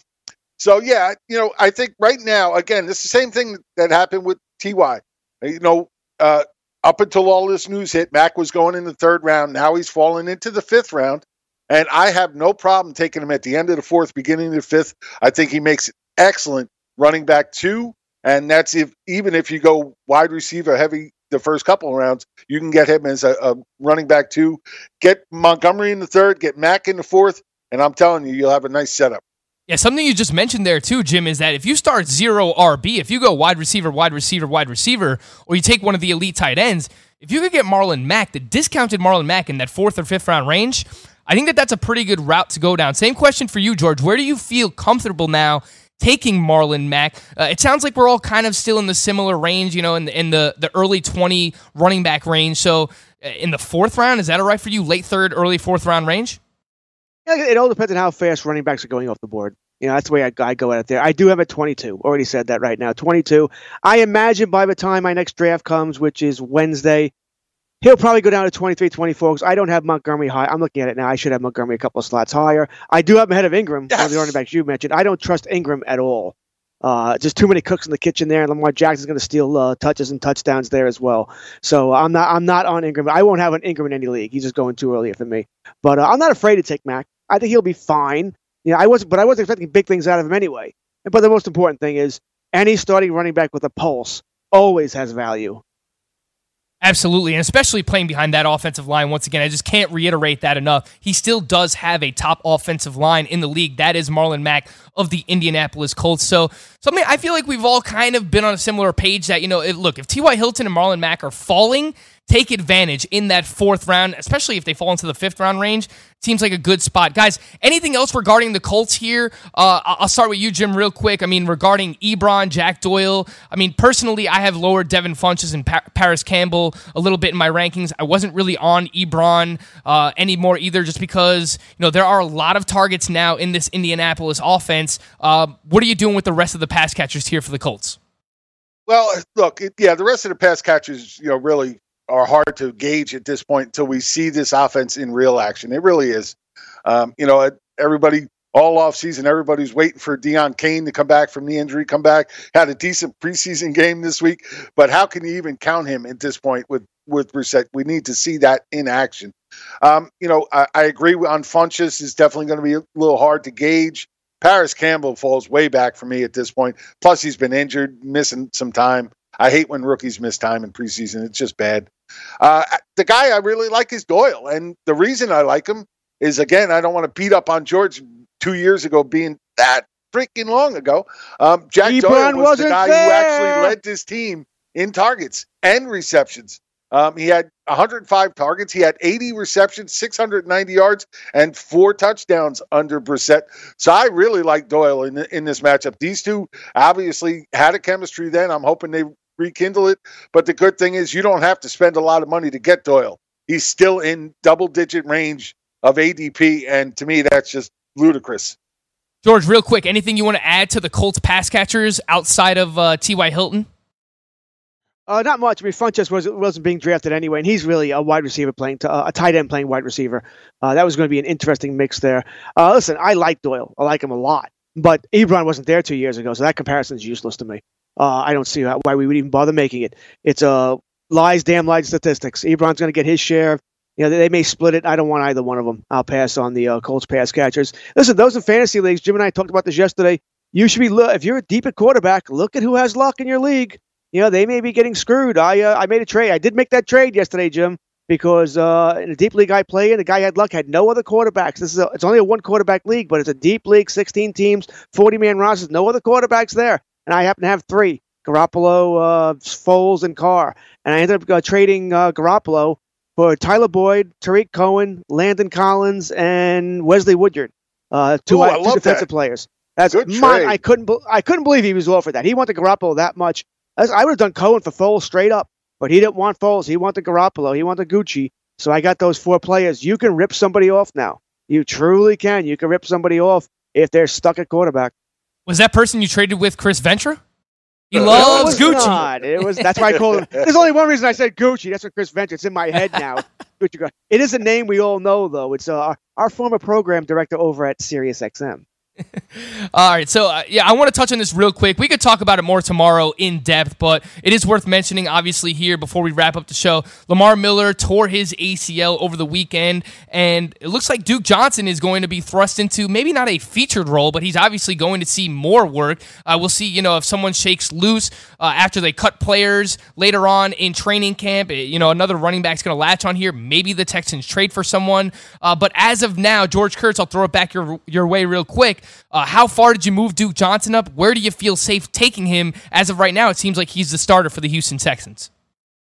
so yeah, you know, I think right now, again, it's the same thing that happened with Ty. You know, uh, up until all this news hit, Mack was going in the third round. Now he's falling into the fifth round, and I have no problem taking him at the end of the fourth, beginning of the fifth. I think he makes excellent running back two and that's if even if you go wide receiver heavy the first couple of rounds, you can get him as a, a running back two. Get Montgomery in the third, get Mack in the fourth, and I'm telling you, you'll have a nice setup. Yeah, something you just mentioned there too, Jim, is that if you start zero RB, if you go wide receiver, wide receiver, wide receiver, or you take one of the elite tight ends, if you could get Marlon Mack, the discounted Marlon Mack in that fourth or fifth round range, I think that that's a pretty good route to go down. Same question for you, George. Where do you feel comfortable now taking Marlon Mack. Uh, it sounds like we're all kind of still in the similar range, you know, in the, in the, the early 20 running back range. So uh, in the fourth round, is that all right for you? Late third, early fourth round range? Yeah, it all depends on how fast running backs are going off the board. You know, that's the way I, I go at it there. I do have a 22. Already said that right now. 22. I imagine by the time my next draft comes, which is Wednesday, He'll probably go down to 23, 24 because I don't have Montgomery high. I'm looking at it now. I should have Montgomery a couple of slots higher. I do have him ahead of Ingram, yes. one of the running backs you mentioned. I don't trust Ingram at all. Uh, just too many cooks in the kitchen there, and Lamar Jackson's going to steal uh, touches and touchdowns there as well. So I'm not I'm not on Ingram. I won't have an Ingram in any league. He's just going too early for me. But uh, I'm not afraid to take Mack. I think he'll be fine. You know, I was but I wasn't expecting big things out of him anyway. But the most important thing is any starting running back with a pulse always has value. Absolutely, and especially playing behind that offensive line. Once again, I just can't reiterate that enough. He still does have a top offensive line in the league. That is Marlon Mack of the Indianapolis Colts. So something I feel like we've all kind of been on a similar page. That you know, if, look, if T.Y. Hilton and Marlon Mack are falling, take advantage in that fourth round, especially if they fall into the fifth round range. Seems like a good spot. Guys, anything else regarding the Colts here? Uh, I'll start with you, Jim, real quick. I mean, regarding Ebron, Jack Doyle, I mean, personally, I have lowered Devin Funchess and pa- Parris Campbell a little bit in my rankings. I wasn't really on Ebron uh, anymore either, just because, you know, there are a lot of targets now in this Indianapolis offense. Uh, what are you doing with the rest of the pass catchers here for the Colts? Well, look, yeah, the rest of the pass catchers, you know, really are hard to gauge at this point until we see this offense in real action. It really is. Um, you know, everybody all off season, everybody's waiting for Deon Cain to come back from the injury, come back. Had a decent preseason game this week, but how can you even count him at this point with with Brissett? We need to see that in action. Um, you know, I, I agree on Funchess is definitely going to be a little hard to gauge. Parris Campbell falls way back for me at this point. Plus, he's been injured, missing some time. I hate when rookies miss time in preseason. It's just bad. Uh, the guy I really like is Doyle, and the reason I like him is again I don't want to beat up on George two years ago being that freaking long ago. Um, Jack Doyle was the guy who actually led this team in targets and receptions. Um, he had 105 targets. He had 80 receptions, 690 yards, and four touchdowns under Brissett. So I really like Doyle in in this matchup. These two obviously had a chemistry then. I'm hoping they rekindle it. But the good thing is you don't have to spend a lot of money to get Doyle. He's still in double digit range of ADP, and to me, that's just ludicrous. George, real quick, anything you want to add to the Colts pass catchers outside of uh, T.Y. Hilton? Uh, not much. I mean, Funchess was, wasn't being drafted anyway, and he's really a wide receiver playing, to, uh, a tight end playing wide receiver. Uh, that was going to be an interesting mix there. Uh, listen, I like Doyle. I like him a lot. But Ebron wasn't there two years ago, so that comparison is useless to me. Uh, I don't see why we would even bother making it. It's a uh, lies, damn lies statistics. Ebron's going to get his share. You know, they, may split it. I don't want either one of them. I'll pass on the uh, Colts pass catchers. Listen, those in fantasy leagues, Jim and I talked about this yesterday. You should be if you're a deep at quarterback, look at who has luck in your league. You know, they may be getting screwed. I uh, I made a trade. I did make that trade yesterday, Jim, because uh, in a deep league I play in, the guy had luck, had no other quarterbacks. This is a, it's only a one quarterback league, but it's a deep league, 16 teams, 40 man rosters, no other quarterbacks there, and I happen to have three: Garoppolo, uh, Foles, and Carr. And I ended up uh, trading uh, Garoppolo for Tyler Boyd, Tarik Cohen, Landon Collins, and Wesley Woodyard, uh, two, Ooh, I two defensive that. players. That's Good my, trade. I couldn't be- I couldn't believe he was offered that. He wanted Garoppolo that much. As- I would have done Cohen for Foles straight up, but he didn't want Foles. He wanted Garoppolo. He wanted Gucci. So I got those four players. You can rip somebody off now. You truly can. You can rip somebody off if they're stuck at quarterback. Was that person you traded with Chris Ventura? He No, loves it was Gucci. not. It was that's why I called him. There's only one reason I said Gucci. That's what Chris Venture. It's in my head now. Gucci. It is a name we all know, though. It's uh, our, our former program director over at SiriusXM. All right, so uh, yeah, I want to touch on this real quick. We could talk about it more tomorrow in depth, but it is worth mentioning, obviously, here before we wrap up the show. Lamar Miller tore his ACL over the weekend, and it looks like Duke Johnson is going to be thrust into maybe not a featured role, but he's obviously going to see more work. Uh, we'll see, you know, if someone shakes loose uh, after they cut players later on in training camp. eh, You know, another running back's going to latch on here. Maybe the Texans trade for someone, uh, but as of now, George Kurtz, I'll throw it back your your way real quick. Uh, how far did you move Duke Johnson up? Where do you feel safe taking him? As of right now, it seems like he's the starter for the Houston Texans.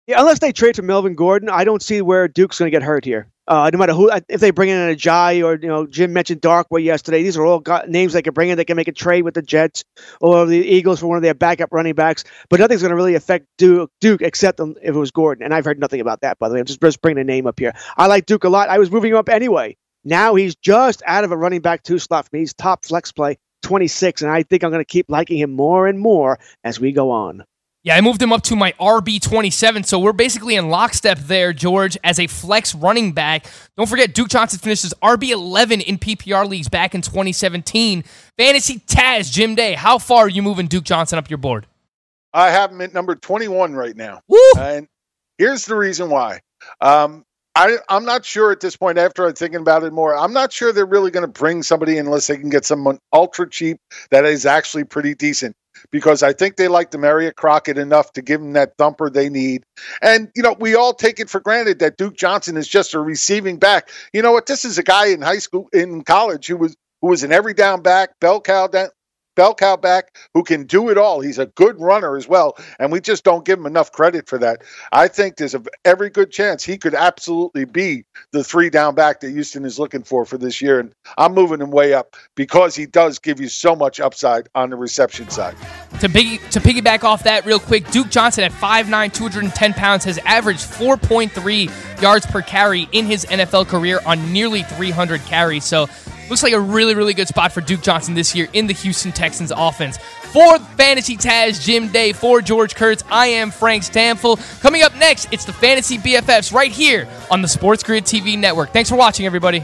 Yeah, unless they trade for Melvin Gordon, I don't see where Duke's going to get hurt here. Uh, no matter who, if they bring in a Jai or you know Jim mentioned Darkwa yesterday, these are all got names they can bring in. They can make a trade with the Jets or the Eagles for one of their backup running backs, but nothing's going to really affect Duke, Duke except if it was Gordon. And I've heard nothing about that, by the way. I'm just, just bringing a name up here. I like Duke a lot. I was moving him up anyway. Now he's just out of a running back two slot for me. He's top flex play 26, and I think I'm going to keep liking him more and more as we go on. Yeah, I moved him up to my RB27, so we're basically in lockstep there, George, as a flex running back. Don't forget, Duke Johnson finishes RB11 in PPR leagues back in 2017. Fantasy Taz, Jim Day, how far are you moving Duke Johnson up your board? I have him at number 21 right now. Woo! And here's the reason why. Um, I, I'm not sure at this point, after I'm thinking about it more, I'm not sure they're really going to bring somebody unless they can get someone ultra cheap that is actually pretty decent. Because I think they like Damarea Crockett enough to give them that thumper they need. And, you know, we all take it for granted that Duke Johnson is just a receiving back. You know what? This is a guy in high school, in college, who was who was an every down back, bell cow down, bell cow back who can do it all. He's a good runner as well, and we just don't give him enough credit for that. I think there's a every good chance he could absolutely be the three down back that Houston is looking for for this year, and I'm moving him way up because he does give you so much upside on the reception side. To, big, to piggyback off that real quick, Duke Johnson at 5'9", 210 pounds has averaged 4.3 yards per carry in his NFL career on nearly 300 carries. So looks like a really, really good spot for Duke Johnson this year in the Houston Texans offense. For Fantasy Taz, Jim Day, for George Kurtz, I am Frank Stampfl. Coming up next, it's the Fantasy BFFs right here on the Sports Grid TV network. Thanks for watching, everybody.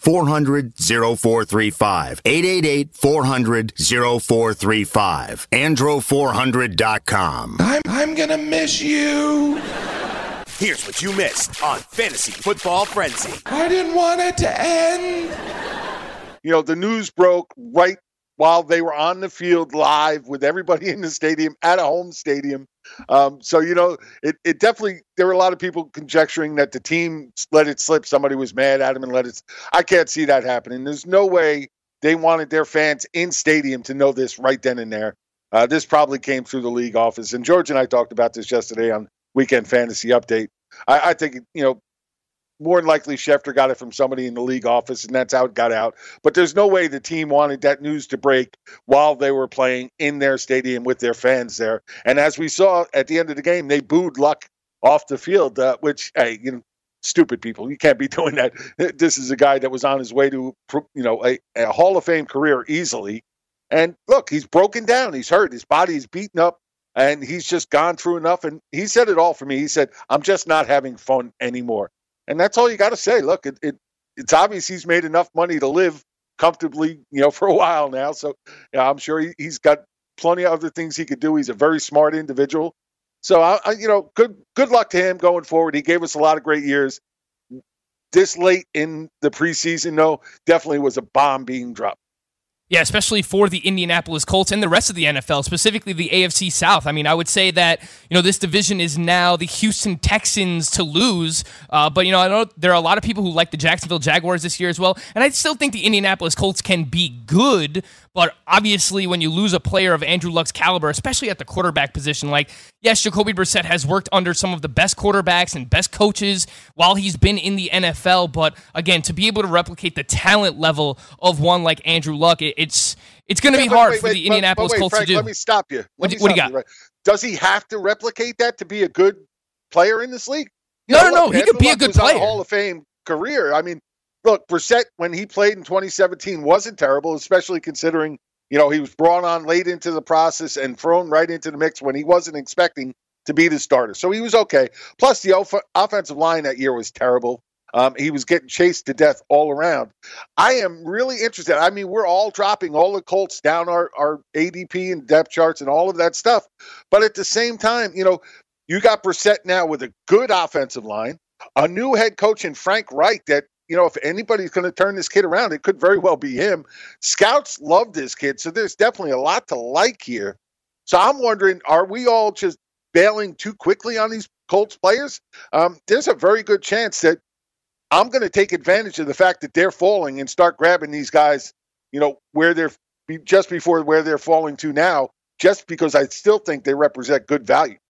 400 0435. 888 400 0435. Andro400.com. I'm, I'm gonna miss you. Here's what you missed on Fantasy Football Frenzy. I didn't want it to end. You know, the news broke right while they were on the field live with everybody in the stadium at a home stadium. Um, so you know, it, it definitely there were a lot of people conjecturing that the team let it slip. Somebody was mad at him and let it. I can't see that happening. There's no way they wanted their fans in stadium to know this right then and there. Uh, this probably came through the league office, and George and I talked about this yesterday on Weekend Fantasy Update. I, I think you know more than likely Schefter got it from somebody in the league office, and that's how it got out. But there's no way the team wanted that news to break while they were playing in their stadium with their fans there. And as we saw at the end of the game, they booed Luck off the field, uh, which, hey, you know, stupid people, you can't be doing that. This is a guy that was on his way to, you know, a, a Hall of Fame career easily. And look, he's broken down. He's hurt. His body's beaten up and he's just gone through enough. And he said it all for me. He said, I'm just not having fun anymore. And that's all you got to say. Look, it, it it's obvious he's made enough money to live comfortably, you know, for a while now. So I'm sure he, has got plenty of other things he could do. He's a very smart individual. So I, I, you know, good good luck to him going forward. He gave us a lot of great years. This late in the preseason, though, definitely was a bomb being dropped. Yeah, especially for the Indianapolis Colts and the rest of the NFL, specifically the AFC South. I mean, I would say that you know this division is now the Houston Texans to lose, uh, but you know I know there are a lot of people who like the Jacksonville Jaguars this year as well, and I still think the Indianapolis Colts can be good. But obviously, when you lose a player of Andrew Luck's caliber, especially at the quarterback position, like, yes, Jacoby Brissett has worked under some of the best quarterbacks and best coaches while he's been in the NFL. But again, to be able to replicate the talent level of one like Andrew Luck, it, it's it's going to be hard wait, for the Indianapolis but, but wait, Colts Frank, to do. Let me stop you. What, me what do you got? right? Does he have to replicate that to be a good player in this league? No, You no, no. look, He could be a good player. Hall of Fame career. I mean, look, Brissett when he played in 2017 wasn't terrible, especially considering you know he was brought on late into the process and thrown right into the mix when he wasn't expecting to be the starter. So he was okay. Plus, the off- offensive line that year was terrible. Um, he was getting chased to death all around. I am really interested. I mean, we're all dropping all the Colts down our, our ADP and depth charts and all of that stuff. But at the same time, you know, you got Brissett now with a good offensive line, a new head coach in Frank Reich that, you know, if anybody's going to turn this kid around, it could very well be him. Scouts love this kid. So there's definitely a lot to like here. So I'm wondering, are we all just bailing too quickly on these Colts players? Um, there's a very good chance that I'm going to take advantage of the fact that they're falling and start grabbing these guys, you know, where they're just before where they're falling to now, just because I still think they represent good value.